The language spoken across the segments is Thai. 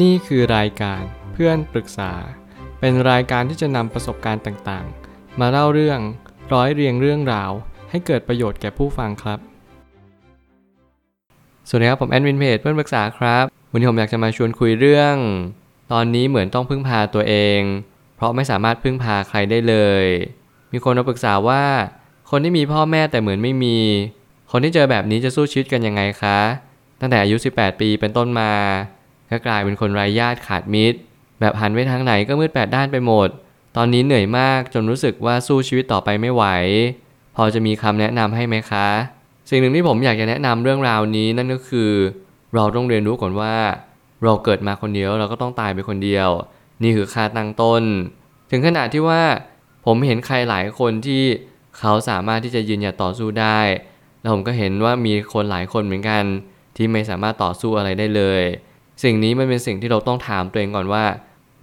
นี่คือรายการเพื่อนปรึกษา เป็นรายการที่จะนำประสบการณ์ต่างๆ มาเล่าเรื่องร้อยเรียงเรื่องราว ให้เกิดประโยชน์แก่ผู้ฟังครับ สวัสดีครับผมแอดมินเพจเพื่อนปรึกษาครับ วันนี้ผมอยากจะมาชวนคุยเรื่อง ตอนนี้เหมือนต้องพึ่งพาตัวเอง เพราะไม่สามารถพึ่งพาใครได้เลย มีคนมาปรึกษาว่า คนที่มีพ่อแม่แต่เหมือนไม่มี คนที่เจอแบบนี้จะสู้ชีวิตกันยังไงคะ ตั้งแต่อายุ 18 ปีเป็นต้นมา ก็กลายเป็นคนไร้ญาติขาดมิตร แบบหันไปทางไหนก็มืดแปดด้านไปหมด ตอนนี้เหนื่อยมากจนรู้สึกว่าสู้ชีวิตต่อไปไม่ไหว พอจะมีคำแนะนำให้ไหมคะ สิ่งหนึ่งที่ผมอยากจะแนะนำเรื่องราวนี้นั่นก็คือ เราต้องเรียนรู้ก่อนว่า เราเกิดมาคนเดียวเราก็ต้องตายไปคนเดียว นี่คือค่าตั้งต้น ถึงขนาดที่ว่าผมเห็นใครหลายคนที่เขาสามารถที่จะยืนหยัดต่อสู้ได้ แล้วผมก็เห็นว่ามีคนหลายคนเหมือนกัน ที่ไม่สามารถต่อสู้อะไรได้เลย สิ่งนี้มันเป็นสิ่งที่เราต้องถามตัวเองก่อนว่า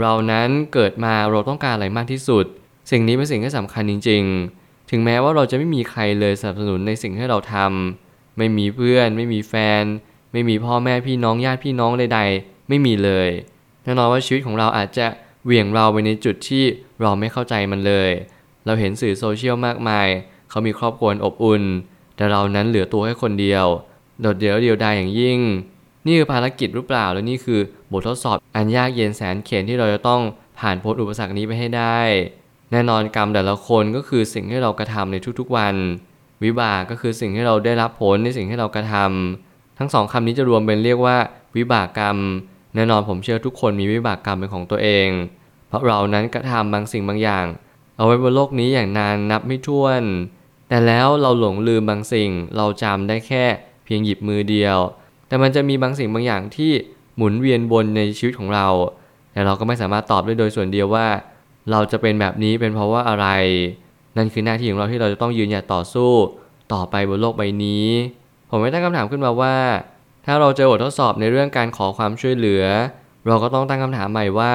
เรานั้นเกิดมาเราต้องการอะไรมากที่สุด สิ่งนี้เป็นสิ่งที่สำคัญจริง ๆ ถึงแม้ว่าเราจะไม่มีใครเลยสนับสนุนในสิ่งที่เราทำไม่มีเพื่อน ไม่มีแฟน ไม่มีพ่อแม่พี่น้องญาติพี่น้องใดๆ ไม่มีเลยแน่นอนว่าชีวิตของเราอาจจะเหวี่ยงเราไปในจุดที่เราไม่เข้าใจมันเลย เราเห็นสื่อโซเชียลมากมาย เขามีครอบครัวอบอุ่น แต่เรานั้นเหลือตัวแค่คนเดียว โดดเดี่ยวเดียวดายอย่างยิ่ง นี่คือภารกิจหรือเปล่า แล้วนี่คือบททดสอบอันยากเย็นแสนเข็ญที่เราจะต้องผ่านพ้นอุปสรรคนี้ไปให้ได้ แน่นอนกรรมแต่ละคนก็คือสิ่งที่เรากระทำในทุกๆวัน วิบากก็คือสิ่งที่เราได้รับผลในสิ่งที่เรากระทำทั้งสองคำนี้จะรวมเป็นเรียกว่า วิบากกรรม แน่นอนผมเชื่อทุกคนมีวิบากกรรมเป็นของตัวเอง เพราะเรานั้นกระทำบางสิ่งบางอย่าง เอาไว้บนโลกนี้อย่างนานนับไม่ถ้วน แต่แล้วเราหลงลืมบางสิ่ง เราจำได้แค่ เพียงหยิบมือเดียว แต่มันจะมีบางสิ่งบางอย่างที่หมุนเวียนวนในชีวิตของเรา แต่เราก็ไม่สามารถตอบได้โดยส่วนเดียวว่า เราจะเป็นแบบนี้เป็นเพราะว่าอะไร นั่นคือหน้าที่ของเราที่เราจะต้องยืนหยัดต่อสู้ ต่อไปบนโลกใบนี้ ผมไม่ตั้งคำถามขึ้นมาว่า ถ้าเราเจอบททดสอบในเรื่องการขอความช่วยเหลือ เราก็ต้องตั้งคำถามใหม่ว่า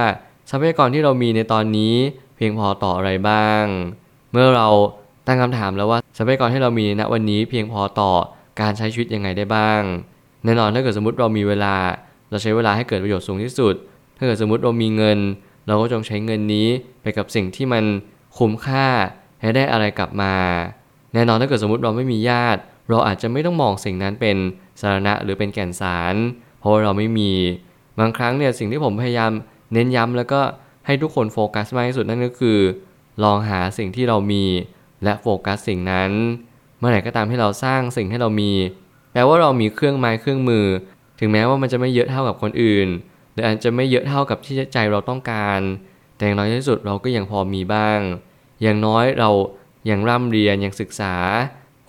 ทรัพยากรที่เรามีในตอนนี้เพียงพอต่ออะไรบ้าง เมื่อเราตั้งคำถามแล้วว่าทรัพยากรที่เรามีณวันนี้เพียงพอต่อการใช้ชีวิตยังไงได้บ้าง แน่นอนถ้าเกิดสมมติเรามีเวลา เราใช้เวลาให้เกิดประโยชน์สูงที่สุด ถ้าเกิดสมมติเรามีเงิน เราก็จงใช้เงินนี้ไปกับสิ่งที่มันคุ้มค่าให้ได้อะไรกลับมา แน่นอนถ้าเกิดสมมติเราไม่มีญาติ เราอาจจะไม่ต้องมองสิ่งนั้นเป็นสาระหรือเป็นแก่นสาร เพราะเราไม่มี บางครั้งเนี่ยสิ่งที่ผมพยายามเน้นย้ำแล้วก็ให้ทุกคนโฟกัสมากที่สุดนั่นก็คือ ลองหาสิ่งที่เรามีและโฟกัสสิ่งนั้น เมื่อไหร่ก็ตามที่เราสร้างสิ่งที่เรามี แปลว่าเรามีเครื่องไม้เครื่องมือ ถึงแม้ว่ามันจะไม่เยอะเท่ากับคนอื่นหรืออาจจะไม่เยอะเท่ากับที่ใจเราต้องการ แต่อย่างน้อยที่สุดเราก็ยังพอมีบ้าง อย่างน้อยเรายังร่ำเรียนยังศึกษา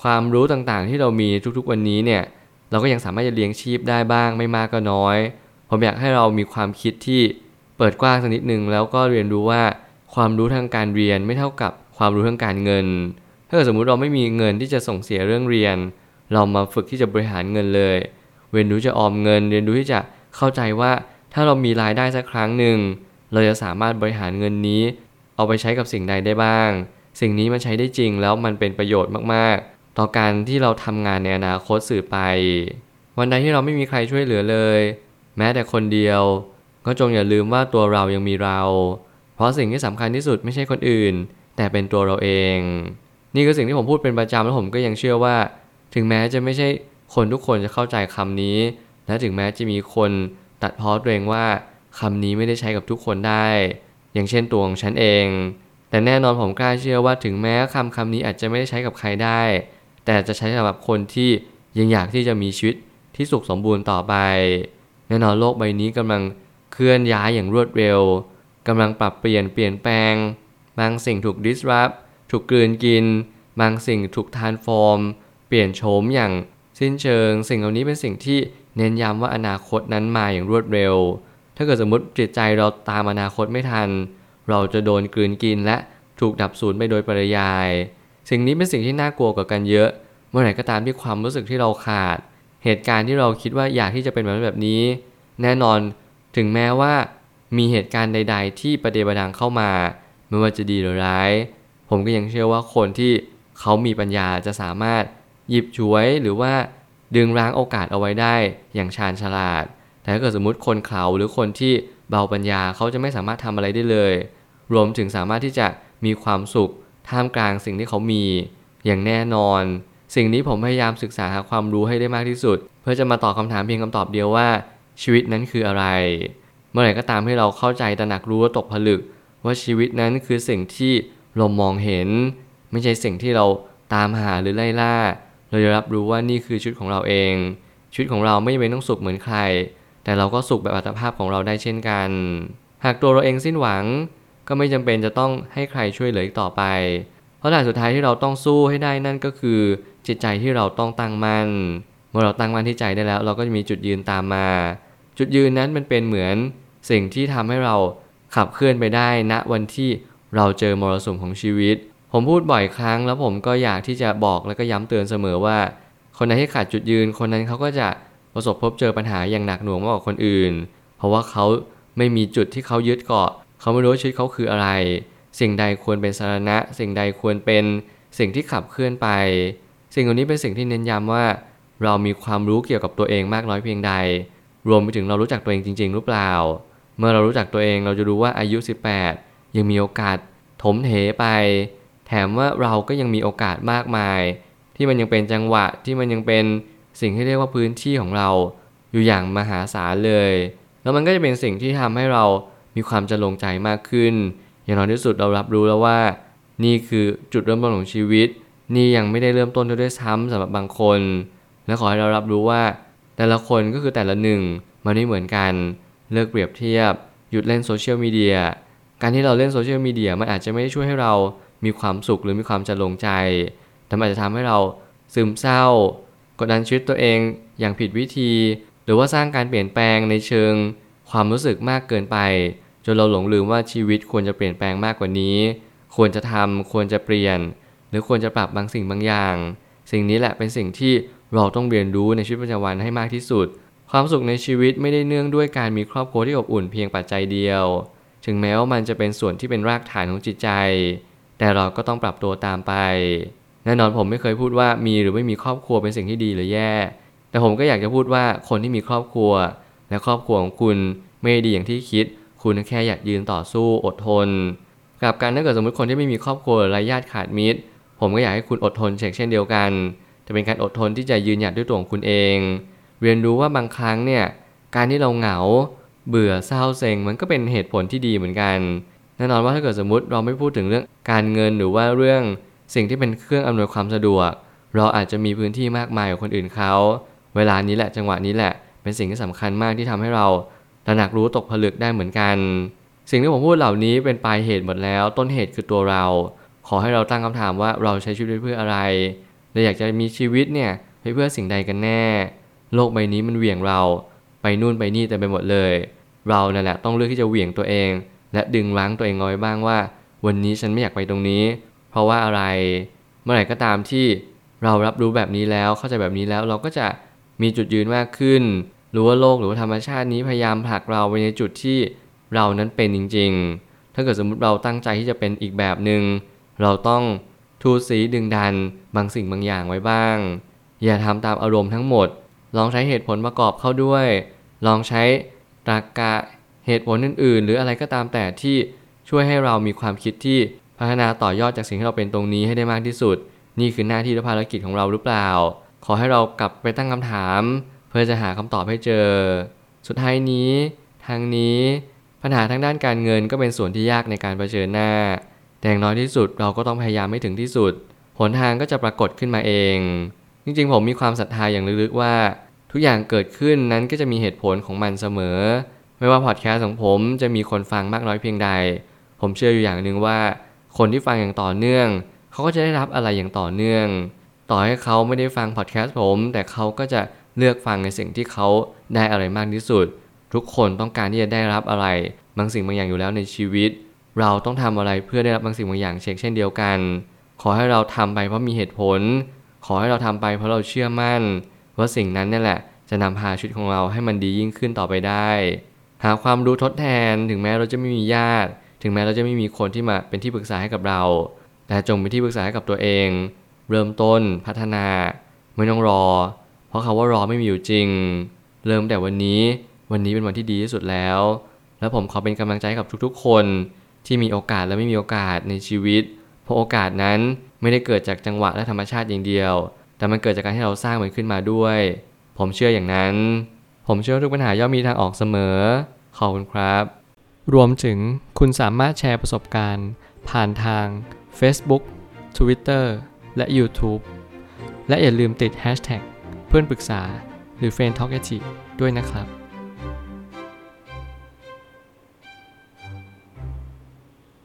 ความรู้ต่างๆ ที่เรามีทุกๆวันนี้เนี่ยเราก็ยังสามารถจะเลี้ยงชีพได้บ้างไม่มากก็น้อย ผมอยากให้เรามีความคิดที่เปิดกว้างสักนิดนึงแล้วก็เรียนรู้ว่าความรู้ทางการเรียนไม่เท่ากับความรู้ทางการเงิน ถ้าเกิดสมมุติเราไม่มีเงินที่จะส่งเสียเรื่องเรียน เรามาฝึกที่จะบริหารเงินเลย เรียนรู้จะออมเงิน เรียนรู้ที่จะเข้าใจว่าถ้าเรามีรายได้สักครั้งหนึ่ง เราจะสามารถบริหารเงินนี้ เอาไปใช้กับสิ่งใดได้บ้าง สิ่งนี้มันใช้ได้จริงแล้วมันเป็นประโยชน์มากๆ ต่อการที่เราทำงานในอนาคตสื่อไป วันใดที่เราไม่มีใครช่วยเหลือเลย แม้แต่คนเดียว ก็จงอย่าลืมว่าตัวเรายังมีเรา เพราะสิ่งที่สำคัญที่สุดไม่ใช่คนอื่น แต่เป็นตัวเราเอง นี่คือสิ่งที่ผมพูดเป็นประจำแล้วผมก็ยังเชื่อว่า ถึงแม้จะไม่ใช่คนทุกคนจะเข้าใจคำนี้ และถึงแม้จะมีคนตัดพ้อตัวเองว่าคำนี้ไม่ได้ใช้กับทุกคนได้ อย่างเช่นตัวของฉันเอง แต่แน่นอนผมกล้าเชื่อว่าถึงแม้คำคำนี้อาจจะไม่ได้ใช้กับใครได้ แต่จะใช้สำหรับคนที่ยังอยากที่จะมีชีวิตที่สุขสมบูรณ์ต่อไป แน่นอนโลกใบนี้กำลังเคลื่อนย้ายอย่างรวดเร็วกำลังปรับเปลี่ยนเปลี่ยนแปลง บางสิ่งถูก disrupt ถูกกลืนกิน บางสิ่งถูก transform เปลี่ยนโฉมอย่างสิ้นเชิง สิ่งเหล่านี้เป็นสิ่งที่เน้นย้ำว่าอนาคตนั้นมาอย่างรวดเร็ว ถ้าเกิดสมมติจิตใจเราตามอนาคตไม่ทัน เราจะโดนกลืนกินและถูกดับสูญไปโดยปริยาย สิ่งนี้เป็นสิ่งที่น่ากลัวกว่ากันเยอะ เมื่อไหร่ก็ตามที่ความรู้สึกที่เราขาด เหตุการณ์ที่เราคิดว่าอยากที่จะเป็นแบบนี้ แน่นอนถึงแม้ว่ามีเหตุการณ์ใด ๆ ที่ประเดประดังเข้ามา ไม่ว่าจะดีหรือร้าย ผมก็ยังเชื่อว่าคนที่เขามีปัญญาจะสามารถ หยิบฉวยหรือว่าดึงร้างโอกาสเอาไว้ได้อย่างชาญฉลาด แต่ถ้าเกิดสมมติคนเขาหรือคนที่เบาปัญญาเขาจะไม่สามารถทำอะไรได้เลย รวมถึงสามารถที่จะมีความสุขท่ามกลางสิ่งที่เขามีอย่างแน่นอน สิ่งนี้ผมพยายามศึกษาหาความรู้ให้ได้มากที่สุด เพื่อจะมาตอบคาถามเพียงคำตอบเดียวว่า ชีวิตนั้นคืออะไร เมื่อไหร่ก็ตามให้เราเข้าใจตระหนักรู้และตกผลึก ว่าชีวิตนั้นคือสิ่งที่เรามองเห็น ไม่ใช่สิ่งที่เราตามหาหรือไล่ล่า เราจะรับรู้ว่านี่คือชีวิตของเราเองชีวิตของเราไม่จำเป็นต้องสุขเหมือนใคร แต่เราก็สุขแบบอัตภาพของเราได้เช่นกัน หากตัวเราเองสิ้นหวัง ก็ไม่จำเป็นจะต้องให้ใครช่วยเหลืออีกต่อไป เพราะด่านสุดท้ายที่เราต้องสู้ให้ได้นั่นก็คือ จิตใจที่เราต้องตั้งมั่นเมื่อเราตั้งมั่นที่ใจได้แล้ว เราก็จะมีจุดยืนตามมา จุดยืนนั้นมันเป็นเหมือนสิ่งที่ทำให้เราขับเคลื่อนไปได้ณวันที่เราเจอมรสุมของชีวิต ผมพูดบ่อยครั้งแล้วผมก็อยากที่จะบอกแล้วก็ย้ำเตือนเสมอว่า คนไหนที่ขาดจุดยืน คนนั้นเขาก็จะประสบพบเจอปัญหาอย่างหนักหน่วงมากกว่าคนอื่น เพราะว่าเขาไม่มีจุดที่เขายึดเกาะ เขาไม่รู้ชีวิตเขาคืออะไร สิ่งใดควรเป็นสาระ สิ่งใดควรเป็นสิ่งที่ขับเคลื่อนไป สิ่งเหล่านี้เป็นสิ่งที่เน้นย้ำว่า เรามีความรู้เกี่ยวกับตัวเองมากน้อยเพียงใด รวมไปถึงเรารู้จักตัวเองจริง ๆ หรือเปล่า เมื่อเรารู้จักตัวเองเราจะรู้ว่าอายุ 18 ยังมีโอกาสถมเถไป แถมว่าเราก็ยังมีโอกาสมากมาย ที่มันยังเป็นจังหวะที่มันยังเป็นสิ่งที่เรียกว่าพื้นที่ของเรา อยู่อย่างมหาศาลเลย แล้วมันก็จะเป็นสิ่งที่ทำให้เรามีความจะลงใจมากขึ้น อย่างน้อยที่สุดเรารับรู้แล้วว่า นี่คือจุดเริ่มต้นของชีวิต นี่ยังไม่ได้เริ่มต้นด้วยซ้ำสำหรับบางคน และขอให้เรารับรู้ว่า แต่ละคนก็คือแต่ละหนึ่งมันไม่เหมือนกัน เลิกเปรียบเทียบ หยุดเล่นโซเชียลมีเดียการที่เราเล่นโซเชียลมีเดียมันอาจจะไม่ได้ช่วยให้เรา มีความสุขหรือมีความจะลงใจแต่มันอาจจะทำให้เราซึมเศร้ากดดันชีวิตตัวเองอย่างผิดวิธี หรือว่าสร้างการเปลี่ยนแปลงในเชิง ความรู้สึกมากเกินไป จนเราหลงลืมว่าชีวิตควรจะเปลี่ยนแปลงมากกว่านี้ ควรจะทำควรจะเปลี่ยน หรือควรจะปรับบางสิ่งบางอย่าง สิ่งนี้แหละเป็นสิ่งที่เราต้องเรียนรู้ในชีวิตประจำวันให้มากที่สุด ความสุขในชีวิตไม่ได้เนื่องด้วยการมีครอบครัวที่อบอุ่นเพียงปัจจัยเดียว ถึงแม้ว่ามันจะเป็นส่วนที่เป็นรากฐานของจิตใจ แต่เราก็ต้องปรับตัวตามไป แน่นอนผมไม่เคยพูดว่ามีหรือไม่มีครอบครัวเป็นสิ่งที่ดีหรือแย่ แต่ผมก็อยากจะพูดว่าคนที่มีครอบครัว และครอบครัวของคุณไม่ดีอย่างที่คิด คุณแค่อยากยืนต่อสู้อดทนกับการถ้าเกิดสมมติคนที่ไม่มีครอบครัวไร้ญาติขาดมิตร ผมก็อยากให้คุณอดทนเช่นเช่นเดียวกัน จะเป็นการอดทนที่จะยืนหยัดด้วยตัวของคุณเอง เรียนรู้ว่าบางครั้งเนี่ยการที่เราเหงา เบื่อเศร้าเซ็งมันก็เป็นเหตุผลที่ดีเหมือนกัน แน่นอนว่าถ้าเกิดสมมติเราไม่พูดถึงเรื่องการเงินหรือว่าเรื่องสิ่งที่เป็นเครื่องอำนวยความสะดวก เราอาจจะมีพื้นที่มากมายกว่าคนอื่นเขา เวลานี้แหละจังหวะนี้แหละ เป็นสิ่งที่สำคัญมากที่ทำให้เราตระหนักรู้ตกผลึกได้เหมือนกัน สิ่งที่ผมพูดเหล่านี้เป็นปลายเหตุหมดแล้ว ต้นเหตุคือตัวเรา ขอให้เราตั้งคำถามว่าเราใช้ชีวิตเพื่ออะไรเราอยากจะมีชีวิตเนี่ยไปเพื่อสิ่งใดกันแน่ โลกใบนี้มันเหวี่ยงเรา ไปนู่นไปนี่แต่ไปหมดเลย เรานั่นแหละต้องเลือกที่จะเหวี่ยงตัวเอง และดึงล้างตัวเองเอาไว้บ้างว่า วันนี้ฉันไม่อยากไปตรงนี้ เพราะว่าอะไรเมื่อไหร่ก็ตามที่เรารับรู้แบบนี้แล้วเข้าใจแบบนี้แล้วเราก็จะมีจุดยืนมากขึ้น รู้ว่าโลกหรือว่าธรรมชาตินี้พยายามผลักเราไปในจุดที่เรานั้นเป็นจริง ๆ ถ้าเกิดสมมติเราตั้งใจที่จะเป็นอีกแบบหนึง่งเราต้องทูสีดึงดันบางสิ่งบางอย่างไว้บ้าง อย่าทำตามอารมณ์ทั้งหมด ลองใช้เหตุผลประกอบเข้าด้วย ลองใช้ตรรกะ เหตุผลอื่น ๆ หรืออะไรก็ตามแต่ที่ช่วยให้เรามีความคิดที่พัฒนาต่อยอดจากสิ่งที่เราเป็นตรงนี้ให้ได้มากที่สุด นี่คือหน้าที่และภารกิจของเราหรือเปล่า ขอให้เรากลับไปตั้งคำถาม เพื่อจะหาคำตอบให้เจอ สุดท้ายนี้ ทางนี้ ปัญหาทางด้านการเงินก็เป็นส่วนที่ยากในการเผชิญหน้า แต่อย่างน้อยที่สุดเราก็ต้องพยายามให้ถึงที่สุดหนทางก็จะปรากฏขึ้นมาเอง จริงๆ ผมมีความศรัทธาอย่างลึกๆว่า ทุกอย่างเกิดขึ้นนั้นก็จะมีเหตุผลของมันเสมอ ไม่ว่าพอดแคสต์ของผมจะมีคนฟังมากน้อยเพียงใด ผมเชื่ออยู่อย่างหนึ่งว่า คนที่ฟังอย่างต่อเนื่อง เขาก็จะได้รับอะไรอย่างต่อเนื่อง ต่อให้เขาไม่ได้ฟังพอดแคสต์ผม แต่เขาก็จะเลือกฟังในสิ่งที่เขาได้อะไรมากที่สุด ทุกคนต้องการที่จะได้รับอะไร บางสิ่งบางอย่างอยู่แล้วในชีวิต เราต้องทำอะไรเพื่อได้รับบางสิ่งบางอย่างเช่นเช่นเดียวกัน ขอให้เราทำไปเพราะมีเหตุผล ขอให้เราทำไปเพราะเราเชื่อมั่น ว่าสิ่งนั้นนี่แหละจะนำพาชีวิตของเราให้มันดียิ่งขึ้นต่อไปได้ หาความรู้ทดแทน ถึงแม้เราจะไม่มีญาติ ถึงแม้เราจะไม่มีคนที่มาเป็นที่ปรึกษาให้กับเรา แต่จงเป็นที่ปรึกษาให้กับตัวเอง เริ่มต้นพัฒนา ไม่ต้องรอ เพราะคาว่ารอไม่มีอยู่จริง เริ่มแต่วันนี้ วันนี้เป็นวันที่ดีที่สุดแล้ว และผมขอเป็นกำลังใจกับทุกๆ คนที่มีโอกาสและไม่มีโอกาสในชีวิต เพราะโอกาสนั้นไม่ได้เกิดจากจังหวะและธรรมชาติอย่างเดียว แต่มันเกิดจากการที่เราสร้างมันขึ้นมาด้วย ผมเชื่ออย่างนั้น ผมเชื่อทุกปัญหาย่อมมีทางออกเสมอ ขอบคุณครับ รวมถึงคุณสามารถแชร์ประสบการณ์ ผ่านทาง Facebook Twitter และ YouTube และอย่าลืมติด Hashtag เพื่อนปรึกษาหรือ f r ร e n d t a l k ด้วยนะครับ